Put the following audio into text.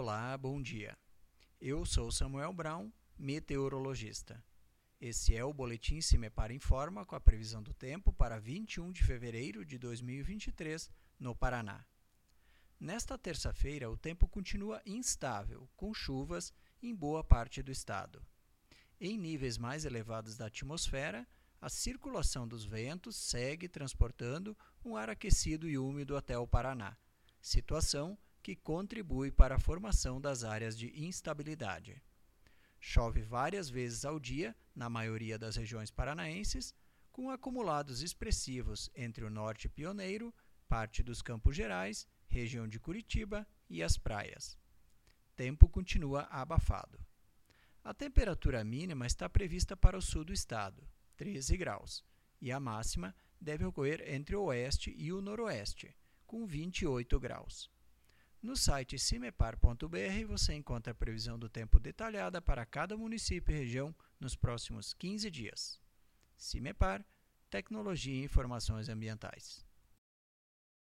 Olá, bom dia. Eu sou Samuel Brown, meteorologista. Esse é o Boletim Cimepar Informa com a previsão do tempo para 21 de fevereiro de 2023 no Paraná. Nesta terça-feira, o tempo continua instável, com chuvas em boa parte do estado. Em níveis mais elevados da atmosfera, a circulação dos ventos segue transportando um ar aquecido e úmido até o Paraná, situação que contribui para a formação das áreas de instabilidade. Chove várias vezes ao dia na maioria das regiões paranaenses, com acumulados expressivos entre o norte pioneiro, parte dos Campos Gerais, região de Curitiba e as praias. Tempo continua abafado. A temperatura mínima está prevista para o sul do estado, 13 graus, e a máxima deve ocorrer entre o oeste e o noroeste, com 28 graus. No site cimepar.br você encontra a previsão do tempo detalhada para cada município e região nos próximos 15 dias. Cimepar, Tecnologia e Informações Ambientais.